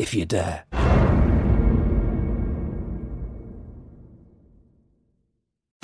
if you dare.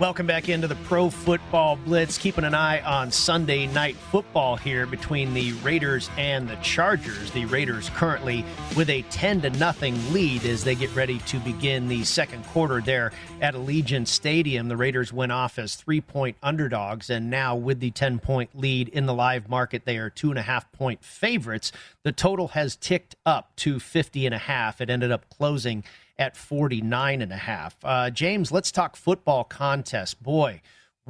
Welcome back into the Pro Football Blitz. Keeping an eye on Sunday night football here between the Raiders and the Chargers. The Raiders currently with a 10 to nothing lead as they get ready to begin the second quarter there at Allegiant Stadium. The Raiders went off as three point underdogs, and now with the 10 point lead in the live market, they are two and a half point favorites. The total has ticked up to 50 and a half. It ended up closing at 49 and a half. Uh, James, let's talk football contest. Boy,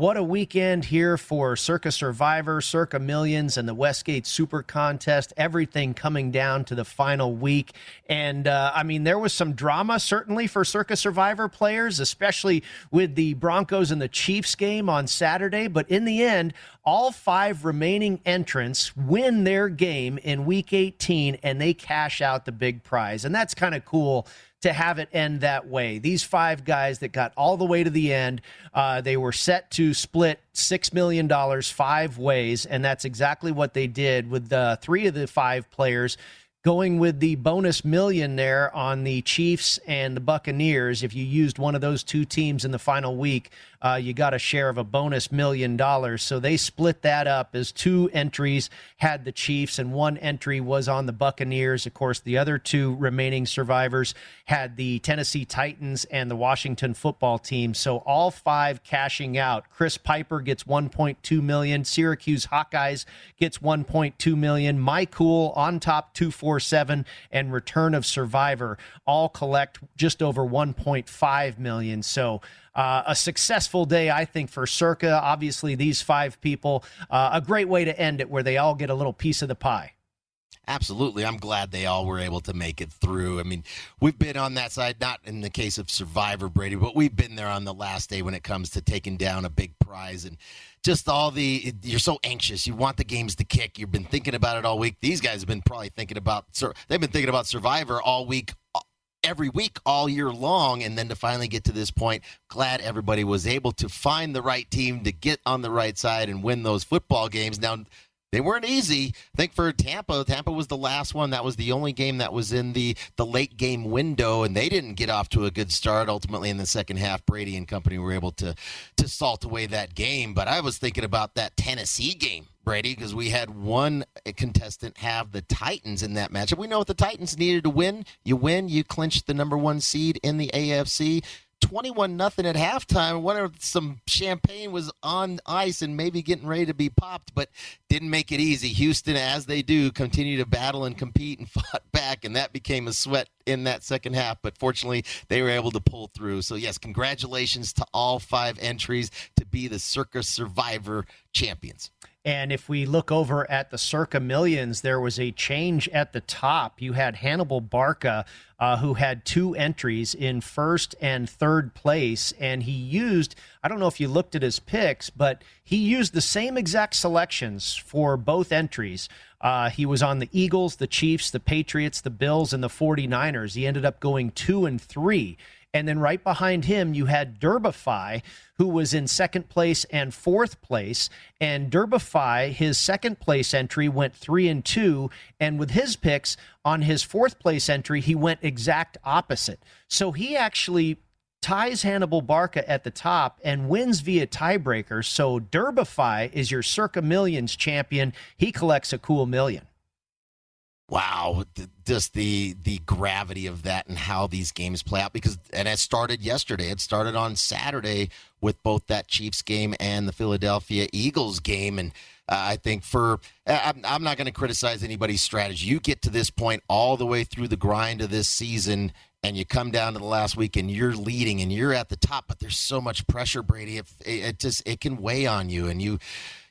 what a weekend here for Circa Survivor, Circa Millions, and the Westgate Super Contest. Everything coming down to the final week. And uh, I mean, there was some drama certainly for Circa Survivor players, especially with the Broncos and the Chiefs game on Saturday. But in the end, all five remaining entrants win their game in week 18 and they cash out the big prize. And that's kind of cool to have it end that way. These five guys that got all the way to the end, uh, they were set to split $6 million five five ways, and that's exactly what they did with the three of the five players going with the bonus million there on the Chiefs and the Buccaneers. If you used one of those two teams in the final week, uh, you got a share of a bonus million dollars. So they split that up as two entries had the Chiefs, and one entry was on the Buccaneers. Of course, the other two remaining survivors had the Tennessee Titans and the Washington football team. So all five cashing out. Chris Piper gets 1.2 million. Syracuse Hawkeyes gets 1.2 million. My Cool on top 247 and Return of Survivor all collect just over 1.5 million. So uh, a successful day, I think, for Circa. Obviously, these five people, uh, a great way to end it where they all get a little piece of the pie. Absolutely. I'm glad they all were able to make it through. I mean, we've been on that side, not in the case of Survivor Brady, but we've been there on the last day when it comes to taking down a big prize and just all the you're so anxious. You want the games to kick. You've been thinking about it all week. These guys have been probably thinking about they've been thinking about Survivor all week every week all year long and then to finally get to this point glad everybody was able to find the right team to get on the right side and win those football games. Now they weren't easy. I think for Tampa, Tampa was the last one. That was the only game that was in the the late game window, and they didn't get off to a good start. Ultimately, in the second half, Brady and company were able to to salt away that game. But I was thinking about that Tennessee game, Brady, because we had one contestant have the Titans in that matchup. We know what the Titans needed to win. You win, you clinch the number one seed in the AFC. 21 nothing at halftime. Wonder if some champagne was on ice and maybe getting ready to be popped, but didn't make it easy. Houston, as they do, continue to battle and compete and fought back, and that became a sweat in that second half. But fortunately, they were able to pull through. So, yes, congratulations to all five entries to be the Circa Survivor champions. And if we look over at the Circa Millions, there was a change at the top. You had Hannibal Barca, uh, who had two entries in first and third place. And he used, I don't know if you looked at his picks, but he used the same exact selections for both entries. Uh, he was on the Eagles, the Chiefs, the Patriots, the Bills, and the 49ers. He ended up going two and three. And then right behind him, you had Derbify, who was in second place and fourth place. And Derbify, his second place entry went three and two. And with his picks on his fourth place entry, he went exact opposite. So he actually ties Hannibal Barca at the top and wins via tiebreaker. So Derbify is your circa millions champion. He collects a cool million wow, just the the gravity of that and how these games play out. Because and it started yesterday. It started on Saturday with both that Chiefs game and the Philadelphia Eagles game. And uh, I think for I'm, I'm not going to criticize anybody's strategy. You get to this point all the way through the grind of this season. And you come down to the last week, and you're leading, and you're at the top. But there's so much pressure, Brady. It, it just it can weigh on you, and you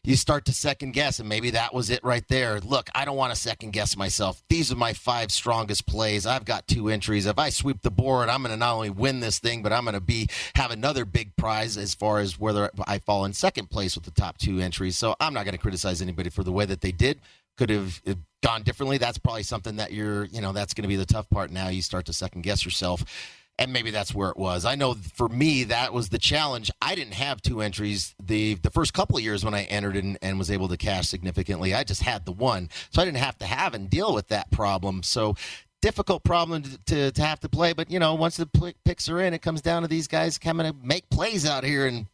you start to second guess, and maybe that was it right there. Look, I don't want to second guess myself. These are my five strongest plays. I've got two entries. If I sweep the board, I'm going to not only win this thing, but I'm going to be have another big prize as far as whether I fall in second place with the top two entries. So I'm not going to criticize anybody for the way that they did. Could have uh, gone differently. That's probably something that you're, you know, that's going to be the tough part. Now you start to second guess yourself and maybe that's where it was. I know for me that was the challenge. I didn't have two entries the the first couple of years when I entered and, and was able to cash significantly. I just had the one, so I didn't have to have and deal with that problem. So difficult problem to, to, to have to play. But you know, once the picks are in, it comes down to these guys coming to make plays out here and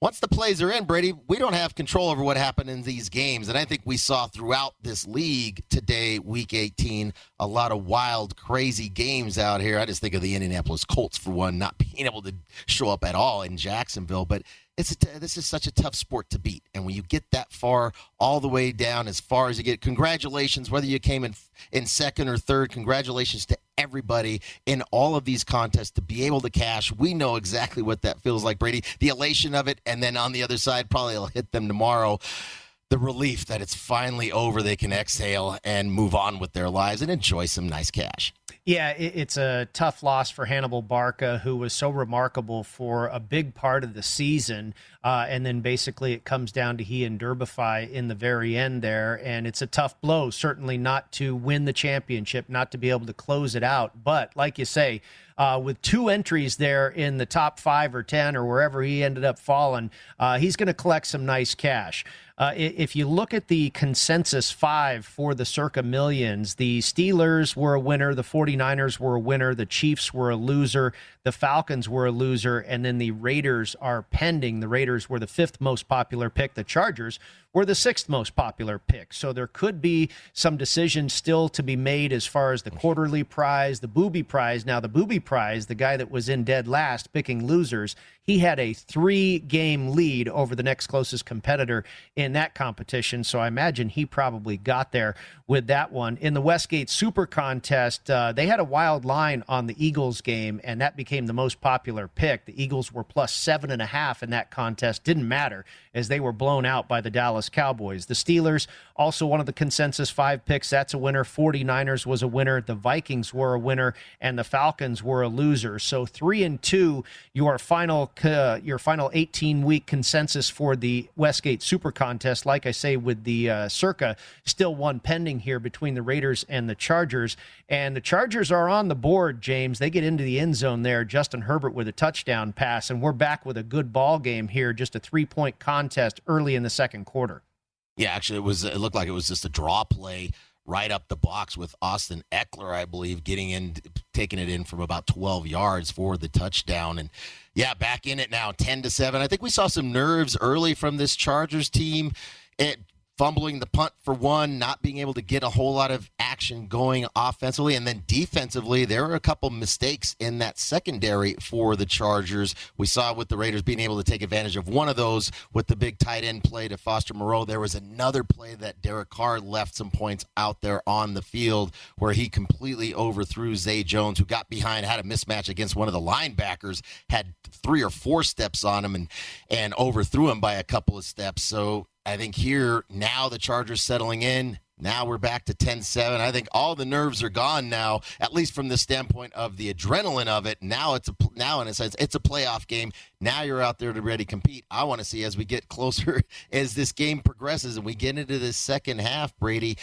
once the plays are in, Brady, we don't have control over what happened in these games. And I think we saw throughout this league today, week 18, a lot of wild, crazy games out here. I just think of the Indianapolis Colts, for one, not being able to show up at all in Jacksonville. But it's this is such a tough sport to beat. And when you get that far, all the way down, as far as you get, congratulations, whether you came in, in second or third, congratulations to everybody in all of these contests to be able to cash. We know exactly what that feels like, Brady. The elation of it, and then on the other side, probably it'll hit them tomorrow. The relief that it's finally over, they can exhale and move on with their lives and enjoy some nice cash. Yeah, it's a tough loss for Hannibal Barca, who was so remarkable for a big part of the season. Uh, and then basically it comes down to he and Derbify in the very end there. And it's a tough blow, certainly not to win the championship, not to be able to close it out. But like you say, uh, with two entries there in the top five or 10 or wherever he ended up falling, uh, he's going to collect some nice cash. Uh, if you look at the consensus five for the circa millions, the Steelers were a winner, the 49ers were a winner, the Chiefs were a loser, the Falcons were a loser, and then the Raiders are pending. The Raiders were the fifth most popular pick. The Chargers were the sixth most popular pick. So there could be some decisions still to be made as far as the quarterly prize, the booby prize. Now, the booby prize, the guy that was in dead last picking losers, he had a three game lead over the next closest competitor in that competition. So I imagine he probably got there with that one. In the Westgate Super Contest, uh, they had a wild line on the Eagles game, and that became the most popular pick. The Eagles were plus seven and a half in that contest. Didn't matter as they were blown out by the Dallas Cowboys. The Steelers, also one of the consensus five picks, that's a winner. 49ers was a winner. The Vikings were a winner, and the Falcons were a loser. So three and two, your final uh, your final 18 week consensus for the Westgate Super Contest. Like I say, with the uh, Circa, still one pending here between the Raiders and the Chargers. And the Chargers are on the board, James. They get into the end zone there. Justin Herbert with a touchdown pass, and we're back with a good ball game here. Just a three point contest early in the second quarter. Yeah, actually, it was. It looked like it was just a draw play right up the box with Austin Ekeler, I believe, getting in, taking it in from about 12 yards for the touchdown. And yeah, back in it now, 10 to 7. I think we saw some nerves early from this Chargers team. It fumbling the punt for one, not being able to get a whole lot of action going offensively. And then defensively, there were a couple mistakes in that secondary for the Chargers. We saw with the Raiders being able to take advantage of one of those with the big tight end play to Foster Moreau. There was another play that Derek Carr left some points out there on the field where he completely overthrew Zay Jones, who got behind, had a mismatch against one of the linebackers, had three or four steps on him and and overthrew him by a couple of steps. So I think here now the Chargers settling in. Now we're back to 10 7. I think all the nerves are gone now, at least from the standpoint of the adrenaline of it. Now it's a now in a sense it's a playoff game. Now you're out there to ready to compete. I want to see as we get closer as this game progresses and we get into this second half, Brady.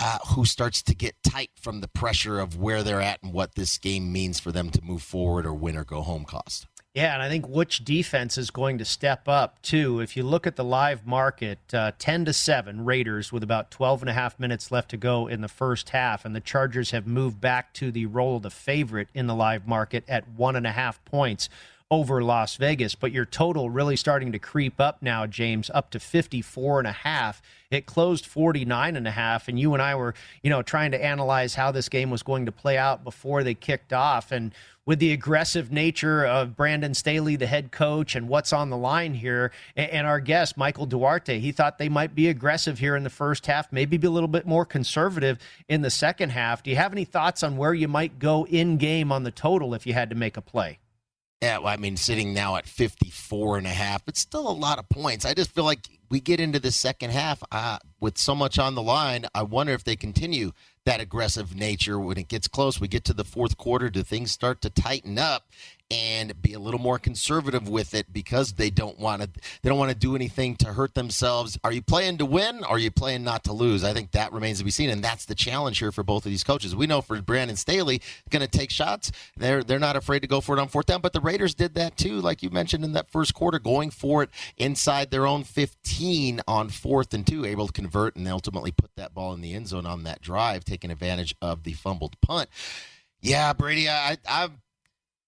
Uh, who starts to get tight from the pressure of where they're at and what this game means for them to move forward or win or go home cost. Yeah, and I think which defense is going to step up too. If you look at the live market, uh, ten to seven Raiders with about 12 and a half minutes left to go in the first half, and the Chargers have moved back to the role of the favorite in the live market at one and a half points over Las Vegas, but your total really starting to creep up now, James, up to 54 and a half. It closed 49 and a half and you and I were, you know, trying to analyze how this game was going to play out before they kicked off and with the aggressive nature of Brandon Staley, the head coach, and what's on the line here, and our guest, Michael Duarte, he thought they might be aggressive here in the first half, maybe be a little bit more conservative in the second half. Do you have any thoughts on where you might go in game on the total if you had to make a play? Yeah, well, I mean, sitting now at 54 and a half, it's still a lot of points. I just feel like we get into the second half uh, with so much on the line. I wonder if they continue that aggressive nature when it gets close. We get to the fourth quarter. Do things start to tighten up? And be a little more conservative with it because they don't want to they don't want to do anything to hurt themselves. Are you playing to win or are you playing not to lose? I think that remains to be seen and that's the challenge here for both of these coaches. We know for Brandon Staley going to take shots. They're they're not afraid to go for it on fourth down, but the Raiders did that too like you mentioned in that first quarter going for it inside their own 15 on fourth and 2 able to convert and ultimately put that ball in the end zone on that drive taking advantage of the fumbled punt. Yeah, Brady, I, I'm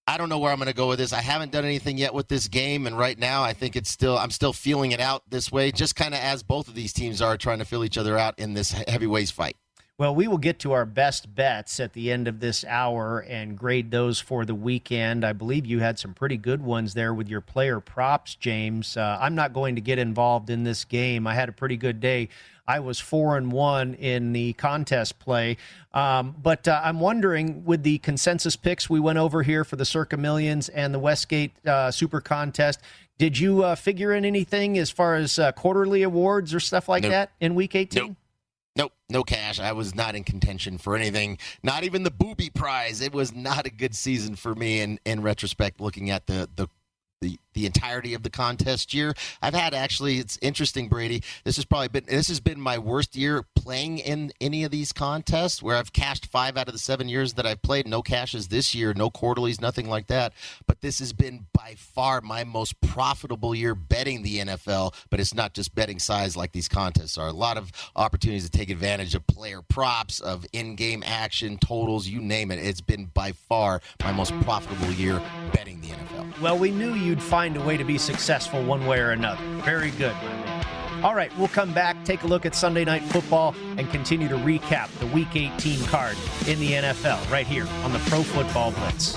I don't know where I'm going to go with this. I haven't done anything yet with this game, and right now I think it's still I'm still feeling it out this way, just kind of as both of these teams are trying to fill each other out in this heavyweights fight. Well, we will get to our best bets at the end of this hour and grade those for the weekend. I believe you had some pretty good ones there with your player props, James. Uh, I'm not going to get involved in this game. I had a pretty good day I was four and one in the contest play. Um, but uh, I'm wondering, with the consensus picks we went over here for the Circa Millions and the Westgate uh, Super Contest, did you uh, figure in anything as far as uh, quarterly awards or stuff like nope. that in Week 18? Nope. Nope, no cash. I was not in contention for anything. Not even the booby prize. It was not a good season for me in, in retrospect, looking at the, the the the entirety of the contest year. I've had actually it's interesting Brady. This has probably been this has been my worst year playing in any of these contests where I've cashed 5 out of the 7 years that I've played. No cashes this year, no quarterlies, nothing like that. But this has been by far my most profitable year betting the NFL, but it's not just betting size like these contests are. A lot of opportunities to take advantage of player props, of in-game action, totals, you name it. It's been by far my most profitable year betting the NFL. Well, we knew you'd find find a way to be successful one way or another. Very good. All right, we'll come back, take a look at Sunday Night Football, and continue to recap the Week 18 card in the NFL right here on the Pro Football Blitz.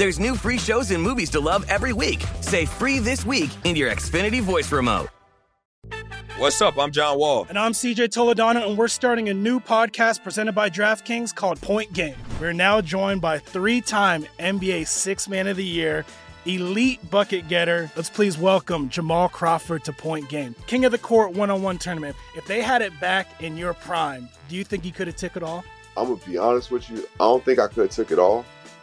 There's new free shows and movies to love every week. Say free this week in your Xfinity voice remote. What's up? I'm John Wall. And I'm CJ Toledano, and we're starting a new podcast presented by DraftKings called Point Game. We're now joined by three time NBA Six Man of the Year, elite bucket getter. Let's please welcome Jamal Crawford to Point Game. King of the Court one on one tournament. If they had it back in your prime, do you think you could have took it all? I'm going to be honest with you. I don't think I could have took it all,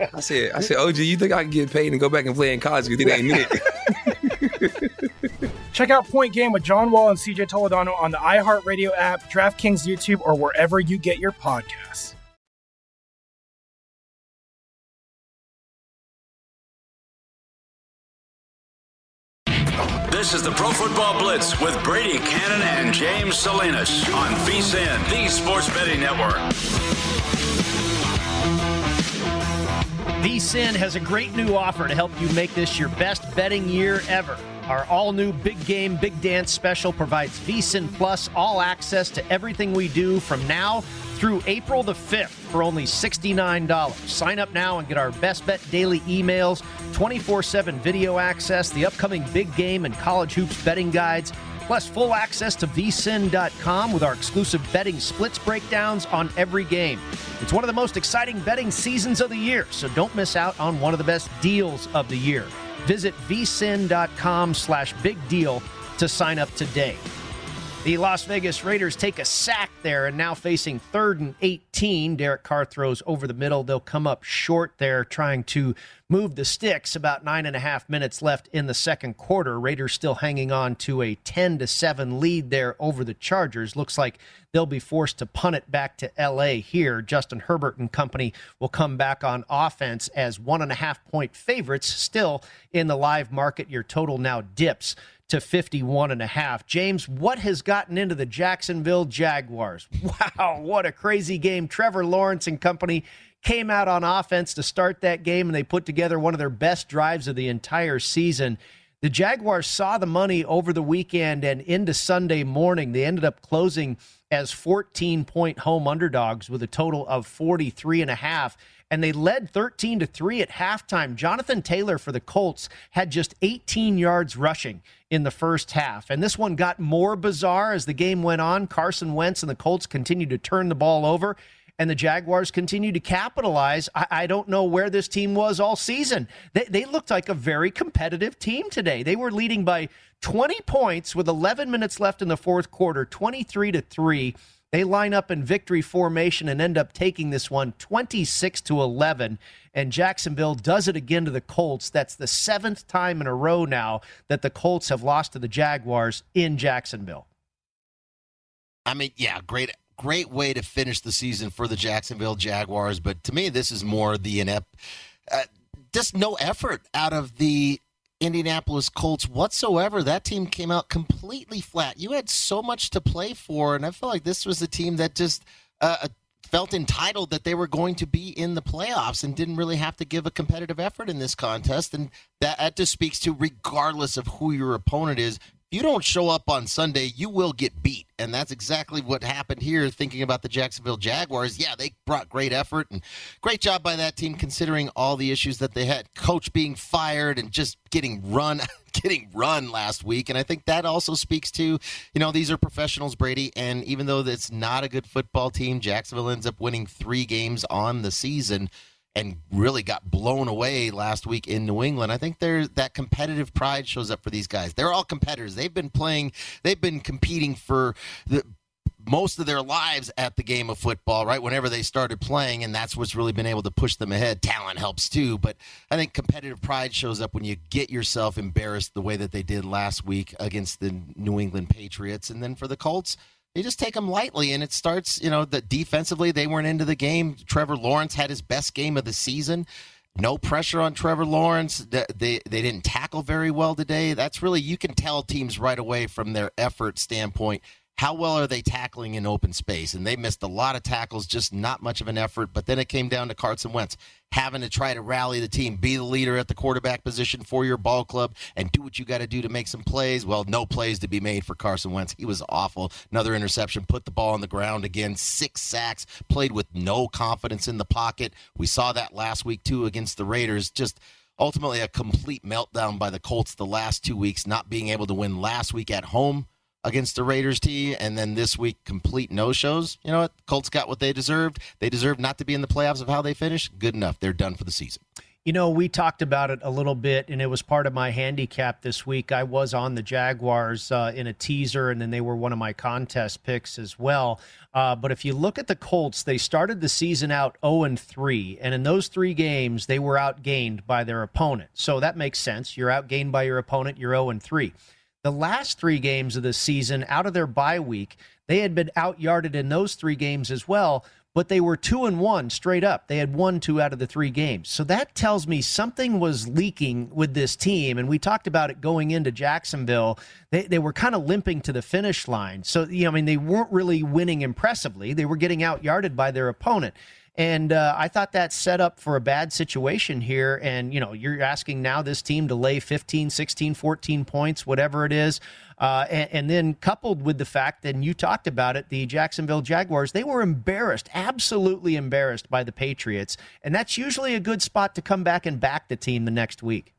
I said, I said, OG, you think I can get paid and go back and play in college? Because it ain't it. Check out Point Game with John Wall and CJ Toledano on the iHeartRadio app, DraftKings YouTube, or wherever you get your podcasts. This is the Pro Football Blitz with Brady Kannon and James Salinas on VSIN, the Sports Betting Network. VSIN has a great new offer to help you make this your best betting year ever. Our all new Big Game, Big Dance special provides VSIN Plus all access to everything we do from now through April the 5th for only $69. Sign up now and get our best bet daily emails, 24 7 video access, the upcoming big game and college hoops betting guides, plus full access to vsin.com with our exclusive betting splits breakdowns on every game. It's one of the most exciting betting seasons of the year, so don't miss out on one of the best deals of the year. Visit vsin.com slash big deal to sign up today. The Las Vegas Raiders take a sack there and now facing third and 18. Derek Carr throws over the middle. They'll come up short there, trying to move the sticks. About nine and a half minutes left in the second quarter. Raiders still hanging on to a 10 to 7 lead there over the Chargers. Looks like they'll be forced to punt it back to LA here. Justin Herbert and company will come back on offense as one and a half point favorites still in the live market. Your total now dips to 51 and a half. James, what has gotten into the Jacksonville Jaguars? Wow, what a crazy game. Trevor Lawrence and company came out on offense to start that game and they put together one of their best drives of the entire season. The Jaguars saw the money over the weekend and into Sunday morning. They ended up closing as 14 point home underdogs with a total of 43 and a half and they led 13 to 3 at halftime. Jonathan Taylor for the Colts had just 18 yards rushing in the first half. And this one got more bizarre as the game went on. Carson Wentz and the Colts continued to turn the ball over and the Jaguars continue to capitalize. I, I, don't know where this team was all season. They, they looked like a very competitive team today. They were leading by 20 points with 11 minutes left in the fourth quarter, 23 to 3. They line up in victory formation and end up taking this one 26 to 11. And Jacksonville does it again to the Colts. That's the seventh time in a row now that the Colts have lost to the Jaguars in Jacksonville. I mean, yeah, great great way to finish the season for the Jacksonville Jaguars. But to me, this is more the inept, uh, just no effort out of the Indianapolis Colts whatsoever. That team came out completely flat. You had so much to play for, and I feel like this was a team that just uh, felt entitled that they were going to be in the playoffs and didn't really have to give a competitive effort in this contest. And that, that just speaks to regardless of who your opponent is, you don't show up on Sunday, you will get beat. And that's exactly what happened here, thinking about the Jacksonville Jaguars. Yeah, they brought great effort and great job by that team considering all the issues that they had. Coach being fired and just getting run getting run last week. And I think that also speaks to, you know, these are professionals, Brady. And even though it's not a good football team, Jacksonville ends up winning three games on the season and really got blown away last week in New England. I think there's that competitive pride shows up for these guys. They're all competitors. They've been playing, they've been competing for the most of their lives at the game of football, right? Whenever they started playing, and that's what's really been able to push them ahead. Talent helps too, but I think competitive pride shows up when you get yourself embarrassed the way that they did last week against the New England Patriots. And then for the Colts, they just take them lightly, and it starts, you know, that defensively they weren't into the game. Trevor Lawrence had his best game of the season. No pressure on Trevor Lawrence. They, they, they didn't tackle very well today. That's really, you can tell teams right away from their effort standpoint how well are they tackling in open space? And they missed a lot of tackles, just not much of an effort. But then it came down to Carson Wentz having to try to rally the team, be the leader at the quarterback position for your ball club, and do what you got to do to make some plays. Well, no plays to be made for Carson Wentz. He was awful. Another interception, put the ball on the ground again, six sacks, played with no confidence in the pocket. We saw that last week, too, against the Raiders. Just ultimately a complete meltdown by the Colts the last two weeks, not being able to win last week at home against the Raiders T, and then this week complete no shows. You know what? Colts got what they deserved. They deserve not to be in the playoffs of how they finish. Good enough. They're done for the season. You know, we talked about it a little bit, and it was part of my handicap this week. I was on the Jaguars uh, in a teaser, and then they were one of my contest picks as well. Uh, but if you look at the Colts, they started the season out 0 and 3, and in those three games, they were outgained by their opponent. So that makes sense. You're outgained by your opponent. You're 0 and 3. The last three games of the season, out of their bye week, they had been outyarded in those three games as well, but they were two and one straight up. They had won two out of the three games. So that tells me something was leaking with this team. And we talked about it going into Jacksonville. They, they were kind of limping to the finish line. So, you know, I mean, they weren't really winning impressively. They were getting outyarded by their opponent. And uh, I thought that set up for a bad situation here. And, you know, you're asking now this team to lay 15, 16, 14 points, whatever it is. Uh, and, and, then coupled with the fact that you talked about it, the Jacksonville Jaguars, they were embarrassed, absolutely embarrassed by the Patriots. And that's usually a good spot to come back and back the team the next week.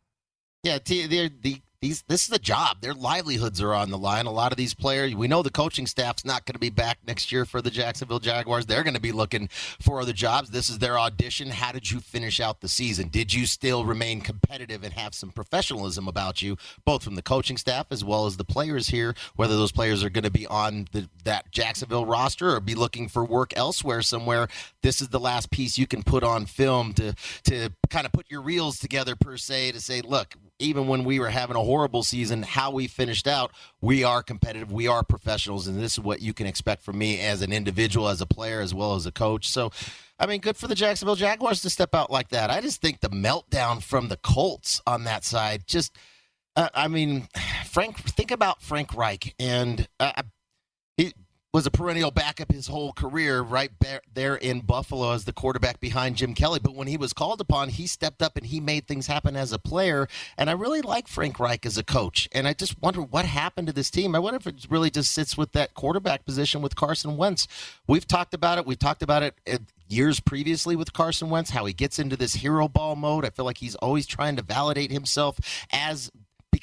Yeah, the, the these this is the job. Their livelihoods are on the line. A lot of these players, we know the coaching staff's not going to be back next year for the Jacksonville Jaguars. They're going to be looking for other jobs. This is their audition. How did you finish out the season? Did you still remain competitive and have some professionalism about you, both from the coaching staff as well as the players here? Whether those players are going to be on the, that Jacksonville roster or be looking for work elsewhere somewhere, this is the last piece you can put on film to to kind of put your reels together per se to say, look, even when we were having a horrible season, how we finished out, we are competitive, we are professionals, and this is what you can expect from me as an individual, as a player, as well as a coach. So, I mean, good for the Jacksonville Jaguars to step out like that. I just think the meltdown from the Colts on that side just. Uh, I mean, Frank. Think about Frank Reich, and uh, he, was a perennial backup his whole career, right there in Buffalo as the quarterback behind Jim Kelly. But when he was called upon, he stepped up and he made things happen as a player. And I really like Frank Reich as a coach. And I just wonder what happened to this team. I wonder if it really just sits with that quarterback position with Carson Wentz. We've talked about it. We've talked about it uh, years previously with Carson Wentz, how he gets into this hero ball mode. I feel like he's always trying to validate himself as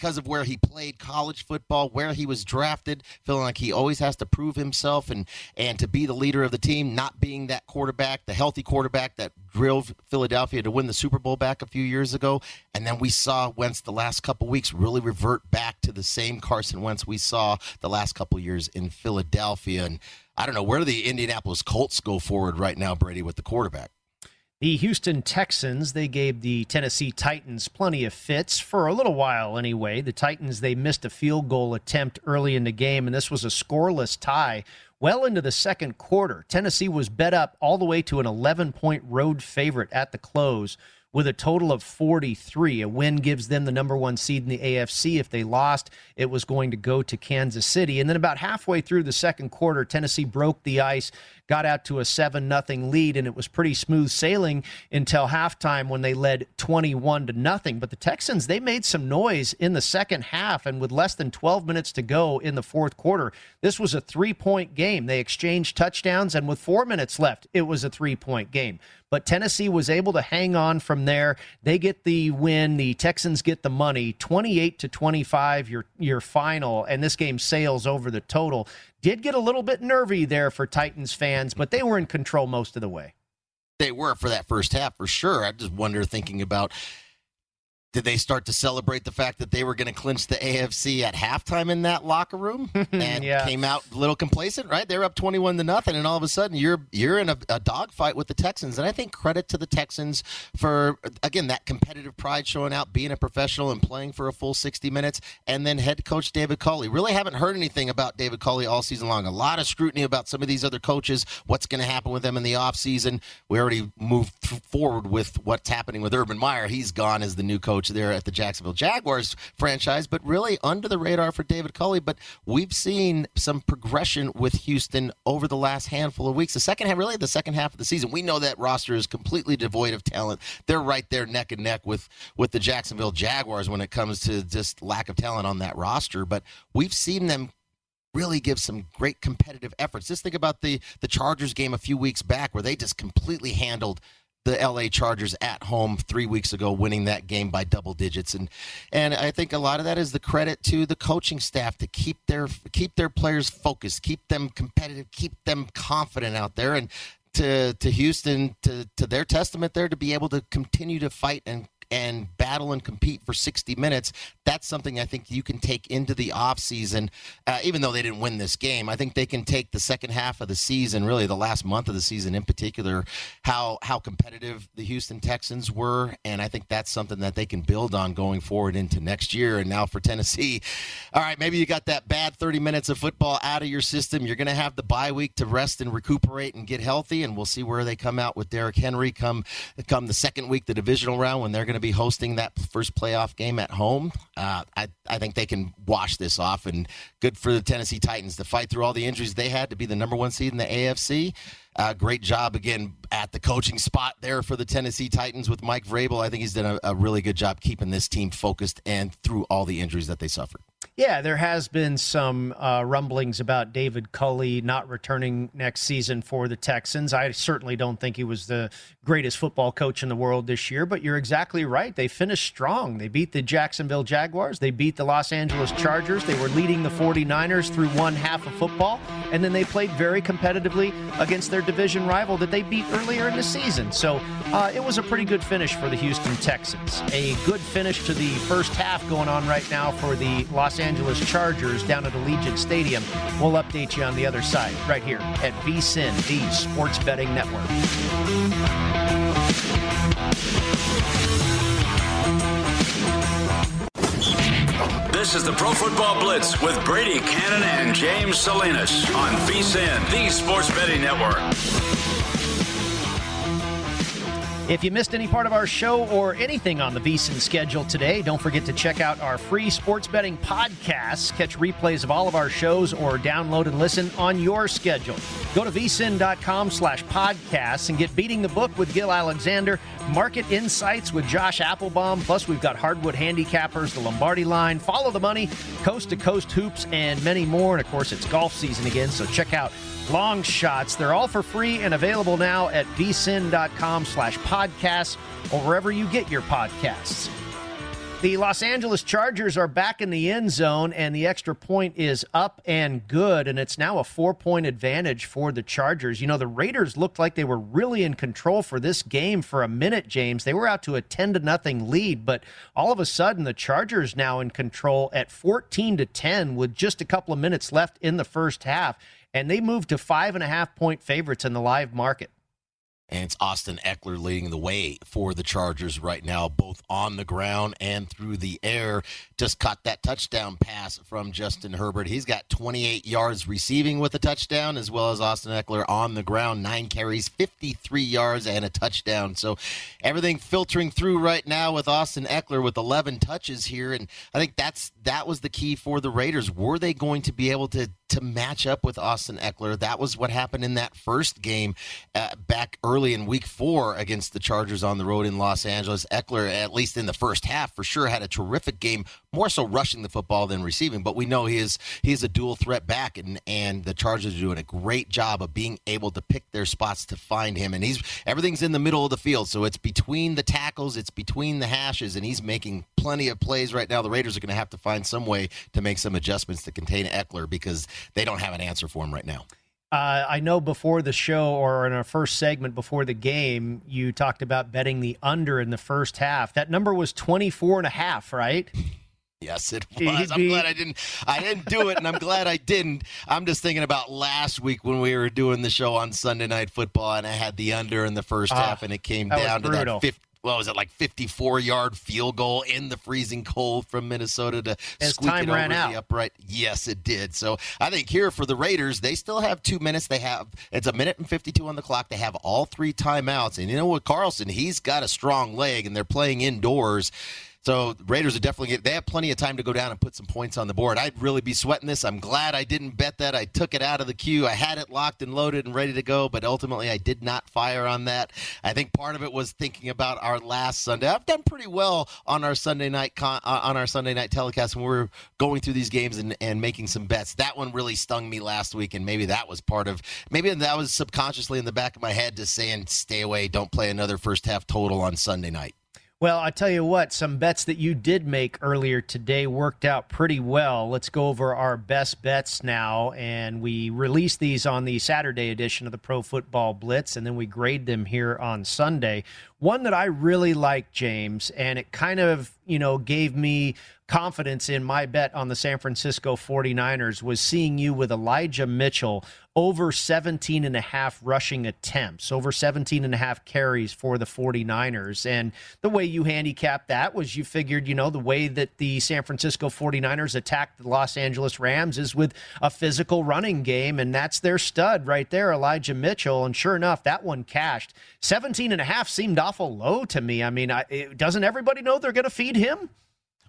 because of where he played college football, where he was drafted, feeling like he always has to prove himself and and to be the leader of the team, not being that quarterback, the healthy quarterback that drilled Philadelphia to win the Super Bowl back a few years ago. And then we saw Wentz the last couple weeks really revert back to the same Carson Wentz we saw the last couple years in Philadelphia. And I don't know where the Indianapolis Colts go forward right now, Brady, with the quarterback. The Houston Texans, they gave the Tennessee Titans plenty of fits for a little while anyway. The Titans, they missed a field goal attempt early in the game, and this was a scoreless tie well into the second quarter. Tennessee was bet up all the way to an 11 point road favorite at the close with a total of 43. A win gives them the number one seed in the AFC. If they lost, it was going to go to Kansas City. And then about halfway through the second quarter, Tennessee broke the ice, got out to a 7 nothing lead, and it was pretty smooth sailing until halftime when they led 21 to nothing. But the Texans, they made some noise in the second half, and with less than 12 minutes to go in the fourth quarter, this was a three point game. They exchanged touchdowns, and with four minutes left, it was a three point game. But Tennessee was able to hang on from there. They get the win. The Texans get the money. 28 to 25, your your final, and this game sails over the total. Did get a little bit nervy there for Titans fans, but they were in control most of the way. they were for that first half for sure. I just wonder, thinking about did they start to celebrate the fact that they were going to clinch the AFC at halftime in that locker room and Yeah. came out a little complacent, right? They're up 21 to nothing and all of a sudden you're you're in a, a dogfight with the Texans and I think credit to the Texans for again that competitive pride showing out being a professional and playing for a full 60 minutes and then head coach David Culley. Really haven't heard anything about David Culley all season long. A lot of scrutiny about some of these other coaches, what's going to happen with them in the offseason. We already moved forward with what's happening with Urban Meyer. He's gone as the new coach there at the Jacksonville Jaguars franchise, but really under the radar for David Culley. But we've seen some progression with Houston over the last handful of weeks. The second half, really the second half of the season, we know that roster is completely devoid of talent. They're right there neck and neck with with the Jacksonville Jaguars when it comes to just lack of talent on that roster. But we've seen them really give some great competitive efforts. Just think about the the Chargers game a few weeks back where they just completely handled the LA Chargers at home 3 weeks ago winning that game by double digits. And and I think a lot of that is the credit to the coaching staff to keep their keep their players focused, keep them competitive, keep them confident out there. And to to Houston to to their testament there to be able to continue to fight and and battle and compete for 60 minutes that's something i think you can take into the offseason uh, even though they didn't win this game. I think they can take the second half of the season really the last month of the season in particular how how competitive the houston texans were and i think that's something that they can build on going forward into next year and now for tennessee. All right maybe you got that bad 30 minutes of football out of your system. You're going to have the bye week to rest and recuperate and get healthy and we'll see where they come out with Derrick Henry come come the second week the divisional round when they're going to be hosting that first playoff game at home. Uh, I, I think they can wash this off and good for the Tennessee Titans to fight through all the injuries they had to be the number one seed in the AFC uh, great job again at the coaching spot there for the Tennessee Titans with Mike Vrabel. I think he's done a, a really good job keeping this team focused and through all the injuries that they suffered Yeah, there has been some uh, rumblings about David Culley not returning next season for the Texans. I certainly don't think he was the greatest football coach in the world this year, but you're exactly right. They finished strong. They beat the Jacksonville Jaguars, they beat the Los Angeles Chargers, they were leading the 49ers through one half of football, and then they played very competitively against their division rival that they beat earlier in the season. So uh, it was a pretty good finish for the Houston Texans. A good finish to the first half going on right now for the Los Angeles Chargers down at Allegiant Stadium. We'll update you on the other side right here at VSIN, the Sports Betting Network. This is the Pro Football Blitz with Brady Kannon and James Salinas on VSIN, the Sports Betting Network. If you missed any part of our show or anything on the VSIN schedule today, don't forget to check out our free sports betting podcasts. Catch replays of all of our shows or download and listen on your schedule. Go to vsin.com slash podcasts and get Beating the Book with Gill Alexander, Market Insights with Josh Appelbaum, plus we've got Hardwood Handicappers, the Lombardi Line, Follow the Money, Coast to Coast Hoops, and many more. And of course, it's golf season again, so check out long shots. They're all for free and available now at vsin.com slash podcasts or wherever you get your podcasts. The Los Angeles Chargers are back in the end zone, and the extra point is up and good, and it's now a four point advantage for the Chargers. You know, the Raiders looked like they were really in control for this game for a minute, James. They were out to a 10 to nothing lead, but all of a sudden, the Chargers now in control at 14 to 10 with just a couple of minutes left in the first half, and they moved to five and a half point favorites in the live market. And it's Austin Ekeler leading the way for the Chargers right now, both on the ground and through the air. Just caught that touchdown pass from Justin Herbert. He's got 28 yards receiving with a touchdown, as well as Austin Ekeler on the ground, nine carries, 53 yards, and a touchdown. So everything filtering through right now with Austin Ekeler with 11 touches here. And I think that's that was the key for the Raiders. Were they going to be able to to match up with Austin Ekeler? That was what happened in that first game uh, back early in week four against the Chargers on the road in Los Angeles. Ekeler, at least in the first half, for sure had a terrific game, more so rushing the football than receiving. But we know he is he is a dual threat back, and and the Chargers are doing a great job of being able to pick their spots to find him. And he's everything's in the middle of the field, so it's between the tackles, it's between the hashes, and he's making plenty of plays right now. The Raiders are going to have to find some way to make some adjustments to contain Ekeler because they don't have an answer for him right now. Uh, I know before the show or in our first segment before the game, you talked about betting the under in the first half. That number was 24 and a half, right? Yes, it was. I'm glad I didn't. I didn't do it, and I'm glad I didn't. I'm just thinking about last week when we were doing the show on Sunday Night Football, and I had the under in the first Ah, half, and it came down to that 50, what was it like 54 yard field goal in the freezing cold from Minnesota to As squeak it over out. the upright. Yes, it did. So I think here for the Raiders, they still have two minutes. They have it's a minute and 52 on the clock. They have all three timeouts, and you know what, Carlson, he's got a strong leg, and they're playing indoors. So Raiders are definitely get, they have plenty of time to go down and put some points on the board. I'd really be sweating this. I'm glad I didn't bet that. I took it out of the queue. I had it locked and loaded and ready to go, but ultimately I did not fire on that. I think part of it was thinking about our last Sunday. I've done pretty well on our Sunday night con, uh, on our Sunday night telecast when we were going through these games and, and making some bets. That one really stung me last week, and maybe that was part of maybe that was subconsciously in the back of my head just saying, "Stay away, don't play another first half total on Sunday night." Well, I tell you what, some bets that you did make earlier today worked out pretty well. Let's go over our best bets now. And we release these on the Saturday edition of the Pro Football Blitz, and then we grade them here on Sunday. One that I really like, James, and it kind of, you know, gave me confidence in my bet on the San Francisco 49ers was seeing you with Elijah Mitchell over 17 and a half rushing attempts, over 17 and a half carries for the 49ers. And the way you handicapped that was you figured, you know, the way that the San Francisco 49ers attacked the Los Angeles Rams is with a physical running game. And that's their stud right there, Elijah Mitchell. And sure enough, that one cashed. 17 and a half seemed awful low to me. I mean, I, it, doesn't everybody know they're going to feed him?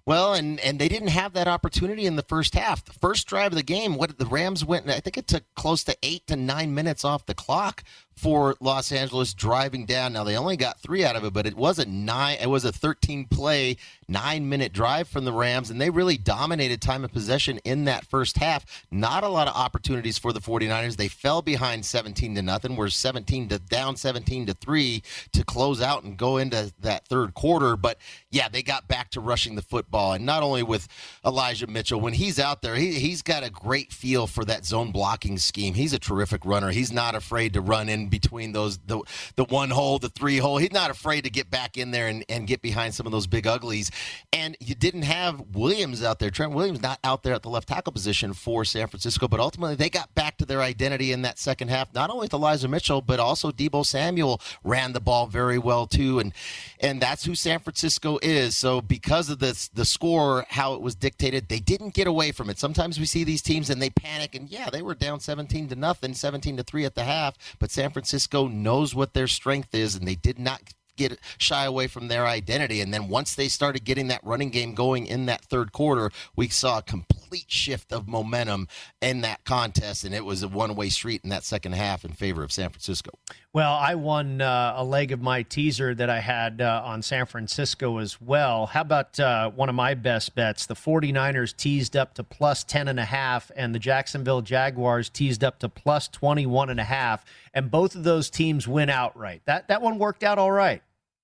Well, and and they didn't have that opportunity in the first half. The first drive of the game, what the Rams went, I think it took close to eight to nine minutes off the clock for Los Angeles driving down. Now they only got three out of it, but it was a nine. It was a 13 play, nine minute drive from the Rams, and they really dominated time of possession in that first half. Not a lot of opportunities for the 49ers. They fell behind 17 to nothing. We're 17 to down 17 to three to close out and go into that third quarter. But yeah, they got back to rushing the football, and not only with Elijah Mitchell when he's out there, he he's got a great feel for that zone blocking scheme. He's a terrific runner. He's not afraid to run in between those the the one hole, the three hole. He's not afraid to get back in there and, and get behind some of those big uglies. And you didn't have Williams out there. Trent Williams not out there at the left tackle position for San Francisco, but ultimately they got back to their identity in that second half. Not only with Elijah Mitchell, but also Deebo Samuel ran the ball very well too. And and that's who San Francisco is. So because of this the score, how it was dictated, they didn't get away from it. Sometimes we see these teams and they panic and yeah, they were down 17 to nothing, 17 to 3 at the half, but San Francisco knows what their strength is and they did not get shy away from their identity. And then once they started getting that running game going in that third quarter we saw a complete shift of momentum in that contest and it was a one-way street in that second half in favor of San Francisco Well, I won uh, a leg of my teaser that I had uh, on San Francisco as well. How about uh, one of my best bets? The 49ers teased up to plus 10 and a half and the Jacksonville Jaguars teased up to plus 21 and a half and both of those teams win outright. That that one worked out all right.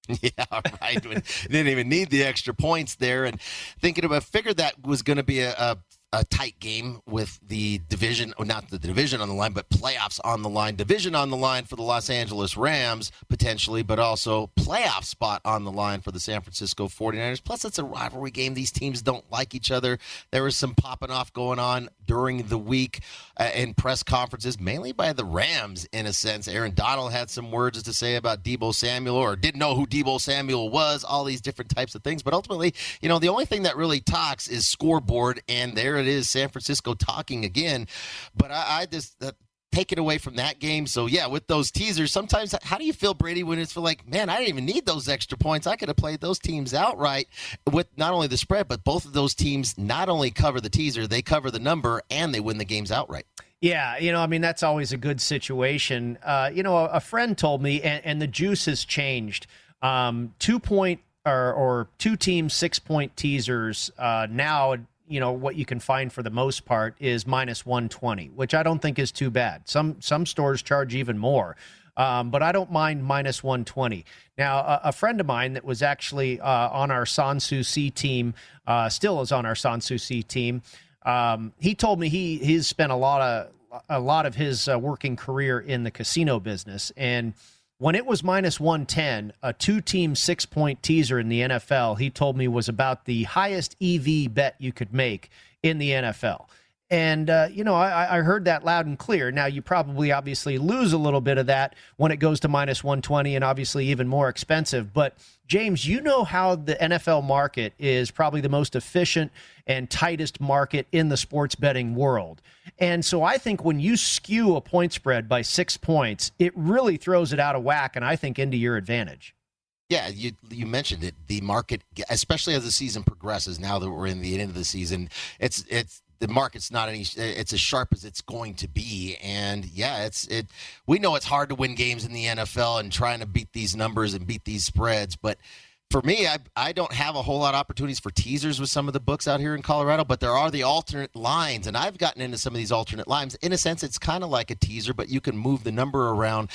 Yeah, right. Didn't even need the extra points there. And thinking about, figured that was going to be a, a, a tight game with the division, not the division on the line, but playoffs on the line. Division on the line for the Los Angeles Rams, potentially, but also playoff spot on the line for the San Francisco 49ers. Plus, it's a rivalry game. These teams don't like each other. There was some popping off going on during the week uh, in press conferences, mainly by the Rams, in a sense. Aaron Donald had some words to say about Deebo Samuel or didn't know who Deebo Samuel was, all these different types of things. But ultimately, you know, the only thing that really talks is scoreboard, and there it is, San Francisco talking again. But I, I just. Uh, take it away from that game. So yeah, with those teasers, sometimes how do you feel, Brady, when it's like, man, I didn't even need those extra points. I could have played those teams outright with not only the spread, but both of those teams not only cover the teaser, they cover the number and they win the games outright. Yeah, you know, I mean, that's always a good situation. Uh, you know, a, a friend told me, and, and the juice has changed. Um, two point or, or two team six point teasers uh, now you know what you can find for the most part is minus 120 which i don't think is too bad. Some some stores charge even more. Um, but i don't mind minus 120 now a, a friend of mine that was actually uh, on our sanssouci team uh, still is on our sanssouci team um, he told me he he's spent a lot of a lot of his uh, working career in the casino business. And when it was minus 110, a two team six point teaser in the NFL, he told me was about the highest EV bet you could make in the NFL. And, uh, you know, I, I, heard that loud and clear. Now, you probably obviously lose a little bit of that when it goes to minus 120 and obviously even more expensive. But, James, you know how the NFL market is probably the most efficient and tightest market in the sports betting world. And so I think when you skew a point spread by six points, it really throws it out of whack and I think into your advantage. Yeah, you you mentioned it. The market, especially as the season progresses, now that we're in the end of the season, it's it's the market's not any it's as sharp as it's going to be. And yeah it's it we know it's hard to win games in the NFL and trying to beat these numbers and beat these spreads. But for me I I don't have a whole lot of opportunities for teasers with some of the books out here in Colorado but there are the alternate lines. And I've gotten into some of these alternate lines. In a sense it's kind of like a teaser but you can move the number around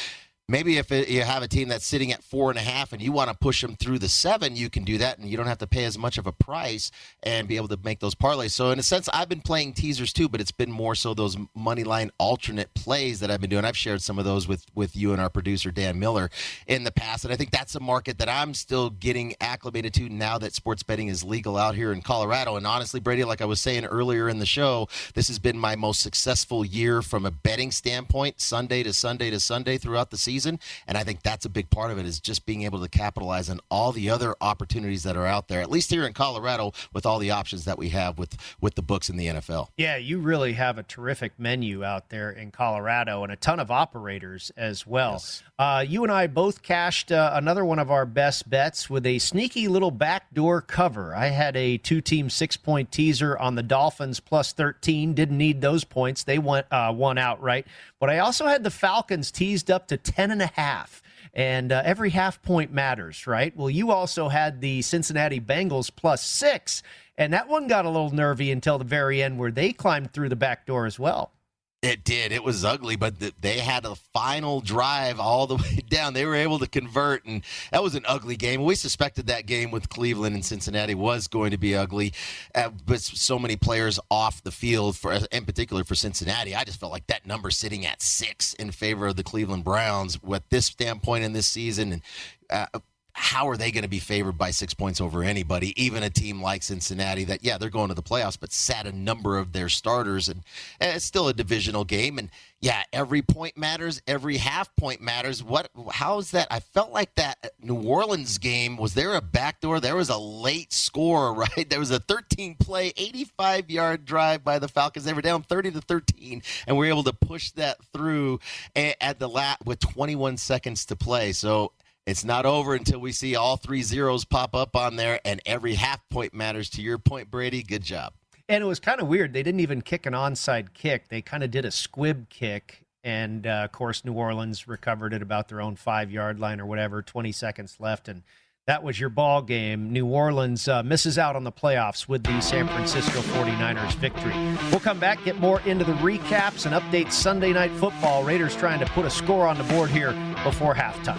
maybe if it, you have a team that's sitting at four and a half and you want to push them through the seven, you can do that, and you don't have to pay as much of a price and be able to make those parlays. So in a sense, I've been playing teasers too, but it's been more so those money line alternate plays that I've been doing. I've shared some of those with with you and our producer Dan Miller in the past, and I think that's a market that I'm still getting acclimated to now that sports betting is legal out here in Colorado. And honestly, Brady, like I was saying earlier in the show, this has been my most successful year from a betting standpoint, Sunday to Sunday to Sunday throughout the season season. And I think that's a big part of it is just being able to capitalize on all the other opportunities that are out there, at least here in Colorado, with all the options that we have with with the books in the NFL. Yeah, you really have a terrific menu out there in Colorado and a ton of operators as well. Yes. Uh, you and I both cashed uh, another one of our best bets with a sneaky little backdoor cover. I had a two team six point teaser on the Dolphins plus 13. Didn't need those points. They went uh, one outright. But I also had the Falcons teased up to 10 and a half. And uh, every half point matters, right? Well, you also had the Cincinnati Bengals plus six. And that one got a little nervy until the very end where they climbed through the back door as well. It did. It was ugly, but they had a final drive all the way down. They were able to convert, and that was an ugly game. We suspected that game with Cleveland and Cincinnati was going to be ugly, uh, but so many players off the field for, in particular for Cincinnati. I just felt like that number sitting at six in favor of the Cleveland Browns. With this standpoint in this season, and uh, how are they going to be favored by six points over anybody, even a team like Cincinnati that, yeah, they're going to the playoffs, but sat a number of their starters. And, and, it's still a divisional game. And yeah, every point matters, every half point matters. What, how's that? I felt like that New Orleans game, was there a backdoor? There was a late score, right? There was a 13 play, 85 yard drive by the Falcons. They were down 30 to 13, and we were able to push that through eh, at the lat with 21 seconds to play. So, it's not over until we see all three zeros pop up on there, and every half point matters. To your point, Brady, good job. And it was kind of weird. They didn't even kick an onside kick. They kind of did a squib kick. And uh, of course, New Orleans recovered it about their own five yard line or whatever, 20 seconds left. And that was your ball game. New Orleans uh, misses out on the playoffs with the San Francisco 49ers victory. We'll come back, get more into the recaps and update Sunday night football. Raiders trying to put a score on the board here before halftime.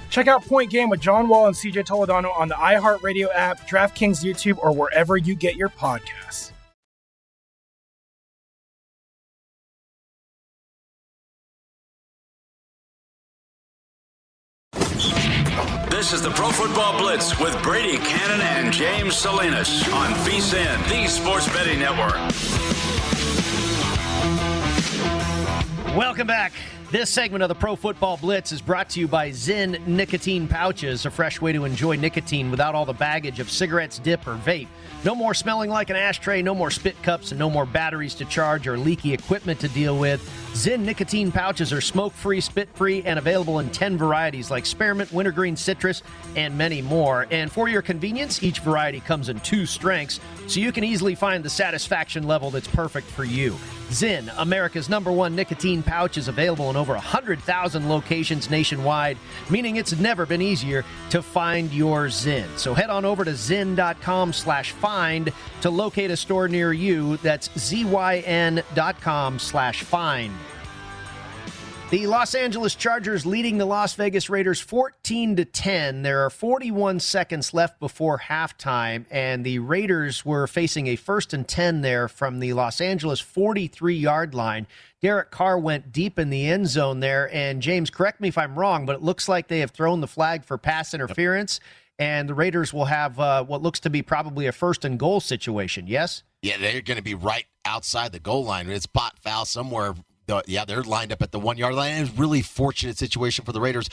Check out Point Game with John Wall and CJ Toledano on the iHeartRadio app, DraftKings YouTube, or wherever you get your podcasts. This is the Pro Football Blitz with Brady Kannon and James Salinas on VSIN, the Sports Betting Network. Welcome back. This segment of the Pro Football Blitz is brought to you by Zyn Nicotine Pouches, a fresh way to enjoy nicotine without all the baggage of cigarettes, dip, or vape. No more smelling like an ashtray, no more spit cups, and no more batteries to charge or leaky equipment to deal with. Zyn Nicotine Pouches are smoke free, spit free, and available in 10 varieties like spearmint, wintergreen, citrus, and many more. And for your convenience, each variety comes in two strengths, so you can easily find the satisfaction level that's perfect for you. Zyn, America's number one nicotine pouch, is available in over 100,000 locations nationwide, meaning it's never been easier to find your Zyn. So head on over to zyn.com slash find to locate a store near you. That's zyn.com slash find. The Los Angeles Chargers leading the Las Vegas Raiders 14 to 10. There are 41 seconds left before halftime and the Raiders were facing a first and 10 there from the Los Angeles 43-yard line. Derek Carr went deep in the end zone there and James correct me if I'm wrong, but it looks like they have thrown the flag for pass interference and the Raiders will have uh, what looks to be probably a first and goal situation. Yes? Yeah, they're going to be right outside the goal line. It's pot foul somewhere. The- Yeah, they're lined up at the one yard line. It was a really fortunate situation for the Raiders.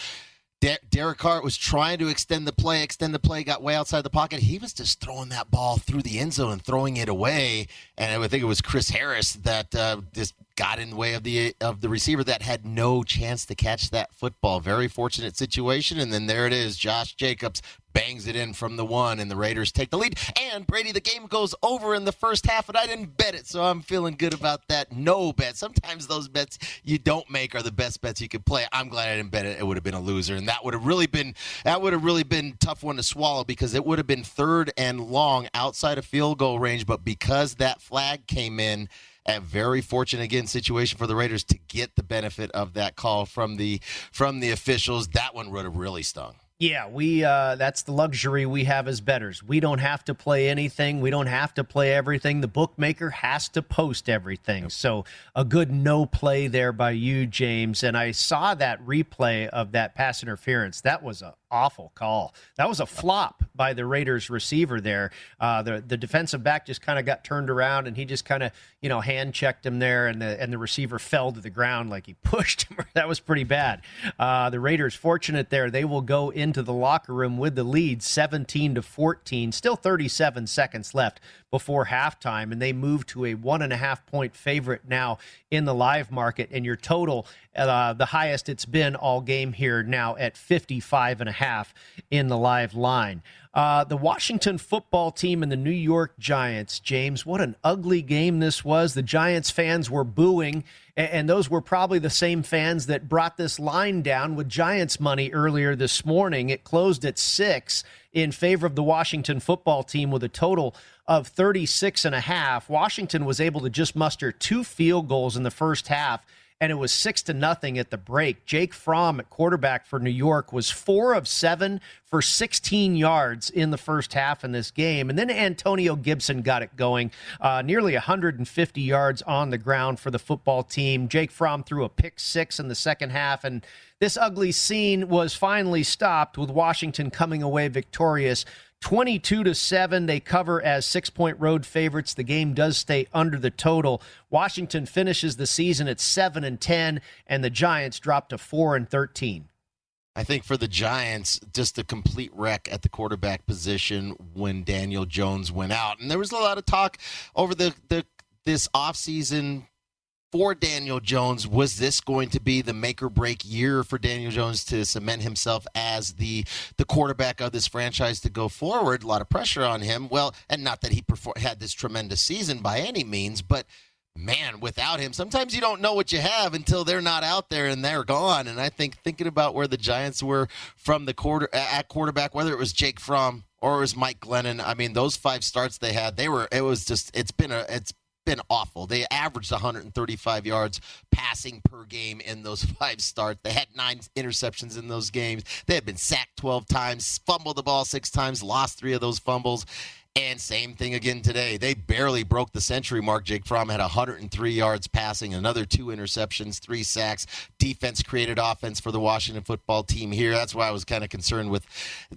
Der- Derek Carr was trying to extend the play, extend the play, got way outside the pocket. He was just throwing that ball through the end zone and throwing it away. And I would think it was Chris Harris that uh, just got in the way of the of the receiver that had no chance to catch that football. Very fortunate situation. And then there it is. Josh Jacobs bangs it in from the one, and the Raiders take the lead. And Brady, the game goes over in the first half, and I didn't bet it, so I'm feeling good about that. No bet. Sometimes those bets you don't make are the best bets you can play. I'm glad I didn't bet it. It would have been a loser, and that would have really been that would have really been tough one to swallow because it would have been third and long outside of field goal range. But because that flag came in. A very fortunate again situation for the Raiders to get the benefit of that call from the from the officials. That one would have really stung. Yeah, we uh that's the luxury we have as betters. We don't have to play anything. We don't have to play everything. The bookmaker has to post everything. So a good no play there by you, James. And I saw that replay of that pass interference. That was a awful call. That was a flop by the Raiders receiver there. Uh, the the defensive back just kind of got turned around and he just kind of you know hand checked him there, and the and the receiver fell to the ground like he pushed him. that was pretty bad. Uh, the Raiders fortunate there. They will go into the locker room with the lead, 17 to 14. Still 37 seconds left before halftime, and they move to a one and a half point favorite now in the live market. And your total, uh, the highest it's been all game here now at 55 and a half in the live line. Uh, the Washington football team and the New York Giants, James, what an ugly game this was. The Giants fans were booing, and those were probably the same fans that brought this line down with Giants money earlier this morning. It closed at six in favor of the Washington football team with a total of 36 and a half. Washington was able to just muster two field goals in the first half and it was six to nothing at the break. Jake Fromm at quarterback for New York was four of seven for 16 yards in the first half in this game. And then Antonio Gibson got it going, uh, nearly 150 yards on the ground for the football team. Jake Fromm threw a pick six in the second half, and this ugly scene was finally stopped with Washington coming away victorious 22 to 7 they cover as 6-point road favorites. The game does stay under the total. Washington finishes the season at 7 and 10 and the giants drop to 4 and 13 I think for the Giants, just a complete wreck at the quarterback position when Daniel Jones went out. And there was a lot of talk over the, the this offseason for Daniel Jones, was this going to be the make or break year for Daniel Jones to cement himself as the the quarterback of this franchise to go forward? A lot of pressure on him. Well, and not that he had this tremendous season by any means, but man, without him, sometimes you don't know what you have until they're not out there and they're gone. And I think thinking about where the Giants were from the quarter at quarterback, whether it was Jake Fromm or it was Mike Glennon, I mean, those five starts they had, they were it was just it's been a it's been awful. They averaged 135 yards passing per game in those five starts. They had nine interceptions in those games. They had been sacked 12 times, fumbled the ball six times, lost three of those fumbles. And same thing again today. They barely broke the century mark. Jake Fromm had 103 yards passing, another two interceptions, three sacks. Defense created offense for the Washington football team here. That's why I was kind of concerned with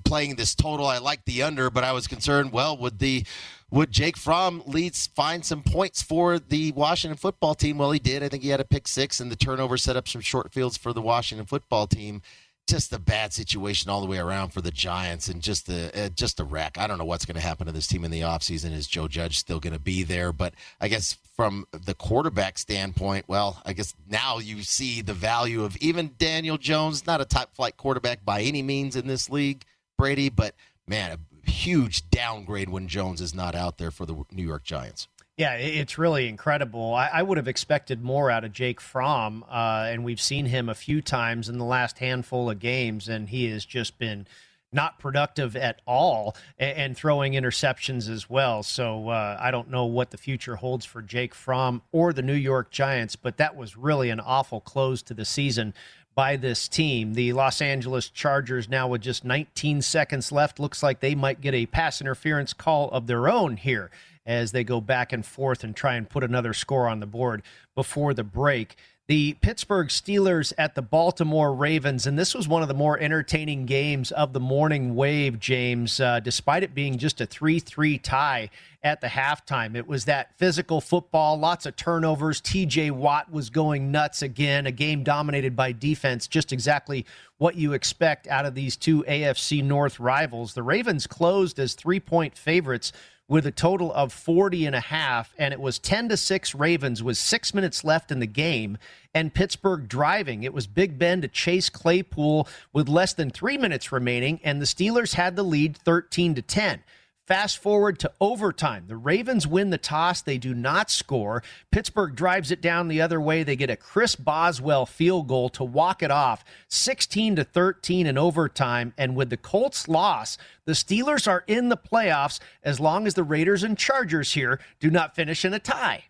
playing this total. I like the under, but I was concerned, well, would the would Jake Fromm leads find some points for the Washington football team? Well, he did. I think he had a pick six, and the turnover set up some short fields for the Washington football team just a bad situation all the way around for the Giants and just a uh, just a wreck. I don't know what's going to happen to this team in the offseason. Is Joe Judge still going to be there? But I guess from the quarterback standpoint, well, I guess now you see the value of even Daniel Jones, not a top flight quarterback by any means in this league, Brady, but man, huge downgrade when Jones is not out there for the New York Giants. Yeah, it's really incredible. I, I, would have expected more out of Jake Fromm, uh, and we've seen him a few times in the last handful of games, and he has just been not productive at all and, and throwing interceptions as well. So uh, I don't know what the future holds for Jake Fromm or the New York Giants, but that was really an awful close to the season by this team. The Los Angeles Chargers, now with just 19 seconds left, looks like they might get a pass interference call of their own here as they go back and forth and try and put another score on the board before the break. The Pittsburgh Steelers at the Baltimore Ravens, and this was one of the more entertaining games of the morning wave, James, uh, despite it being just a 3 3 tie at the halftime. It was that physical football, lots of turnovers. TJ Watt was going nuts again, a game dominated by defense, just exactly what you expect out of these two AFC North rivals. The Ravens closed as three point favorites with a total of 40 and a half and it was 10 to 6 Ravens with 6 minutes left in the game and Pittsburgh driving. It was Big Ben to Chase Claypool with less than 3 minutes remaining and the Steelers had the lead 13 to 10. Fast forward to overtime. The Ravens win the toss. They do not score. Pittsburgh drives it down the other way. They get a Chris Boswell field goal to walk it off 16 to 13 in overtime. And with the Colts loss, the Steelers are in the playoffs as long as the Raiders and Chargers here do not finish in a tie.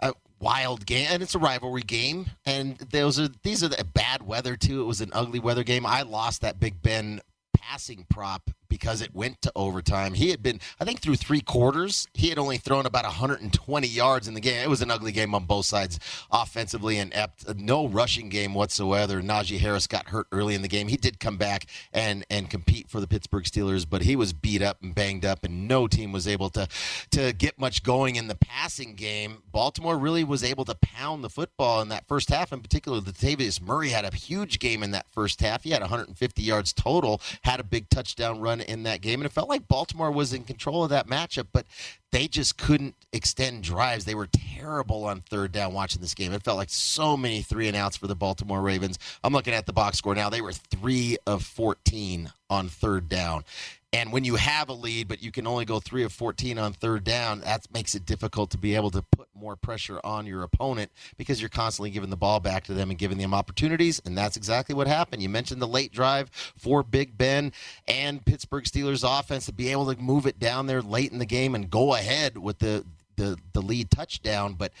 A wild game, and it's a rivalry game. And those are these are the bad weather too. It was an ugly weather game. I lost that Big Ben passing prop because it went to overtime. He had been, I think, through three quarters, he had only thrown about 120 yards in the game. It was an ugly game on both sides, offensively and ept. Uh, no rushing game whatsoever. Najee Harris got hurt early in the game. He did come back and and compete for the Pittsburgh Steelers, but he was beat up and banged up, and no team was able to to get much going in the passing game. Baltimore really was able to pound the football in that first half. In particular, Latavius Murray had a huge game in that first half. He had 150 yards total, had a big touchdown run in that game, and it felt like Baltimore was in control of that matchup, but they just couldn't extend drives. They were terrible on third down watching this game. It felt like so many three and outs for the Baltimore Ravens. I'm looking at the box score now. They were three of 14 on third down. And when you have a lead, but you can only go three of 14 on third down, that makes it difficult to be able to put more pressure on your opponent because you're constantly giving the ball back to them and giving them opportunities. And that's exactly what happened. You mentioned the late drive for Big Ben and Pittsburgh Steelers offense to be able to move it down there late in the game and go ahead with the, the, the lead touchdown. But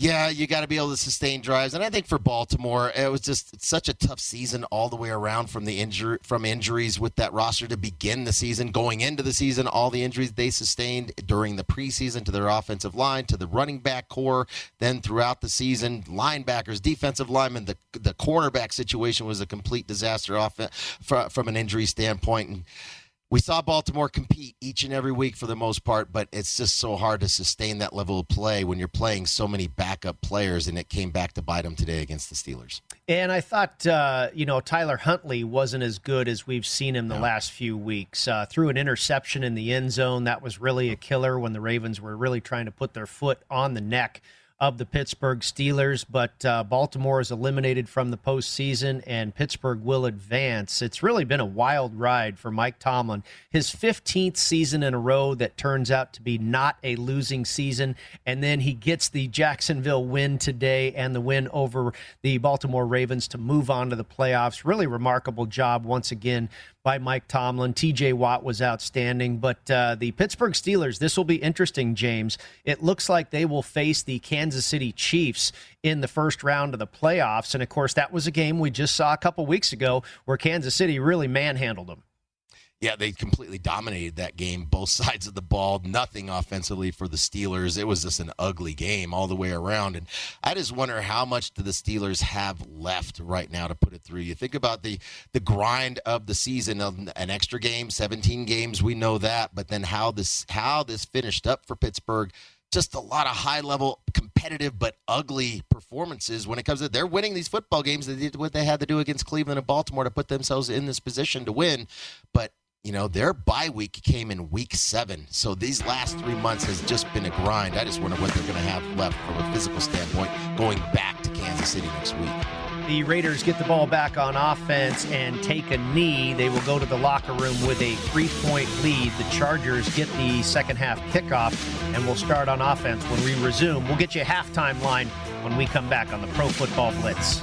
yeah, you got to be able to sustain drives, and I think for Baltimore, it was just such a tough season all the way around from the injury from injuries with that roster to begin the season, going into the season, all the injuries they sustained during the preseason to their offensive line, to the running back core, then throughout the season, linebackers, defensive linemen, the the cornerback situation was a complete disaster off from an injury standpoint. And, we saw Baltimore compete each and every week for the most part, but it's just so hard to sustain that level of play when you're playing so many backup players, and it came back to bite them today against the Steelers. And I thought, uh, you know, Tyler Huntley wasn't as good as we've seen him the no. last few weeks. Uh, threw an interception in the end zone. That was really a killer when the Ravens were really trying to put their foot on the neck of the Pittsburgh Steelers, but uh, Baltimore is eliminated from the postseason and Pittsburgh will advance. It's really been a wild ride for Mike Tomlin. His 15th season in a row that turns out to be not a losing season. And then he gets the Jacksonville win today and the win over the Baltimore Ravens to move on to the playoffs. Really remarkable job once again by Mike Tomlin. TJ Watt was outstanding. But uh, the Pittsburgh Steelers, this will be interesting, James. It looks like they will face the Kansas City Chiefs in the first round of the playoffs. And of course, that was a game we just saw a couple weeks ago where Kansas City really manhandled them yeah, they completely dominated that game, both sides of the ball. Nothing offensively for the Steelers. It was just an ugly game all the way around. And I just wonder how much do the Steelers have left right now to put it through. You think about the the grind of the season, of an extra game, 17 games, we know that. But then how this how this finished up for Pittsburgh just a lot of high level competitive but ugly performances when it comes to they're winning these football games they did what they had to do against cleveland and baltimore to put themselves in this position to win but you know, their bye week came in week seven. So these last three months has just been a grind. I just wonder what they're going to have left from a physical standpoint going back to Kansas City next week. The Raiders get the ball back on offense and take a knee. They will go to the locker room with a three point lead. The Chargers get the second half kickoff, and we'll start on offense when we resume. We'll get you a halftime line when we come back on the Pro Football Blitz.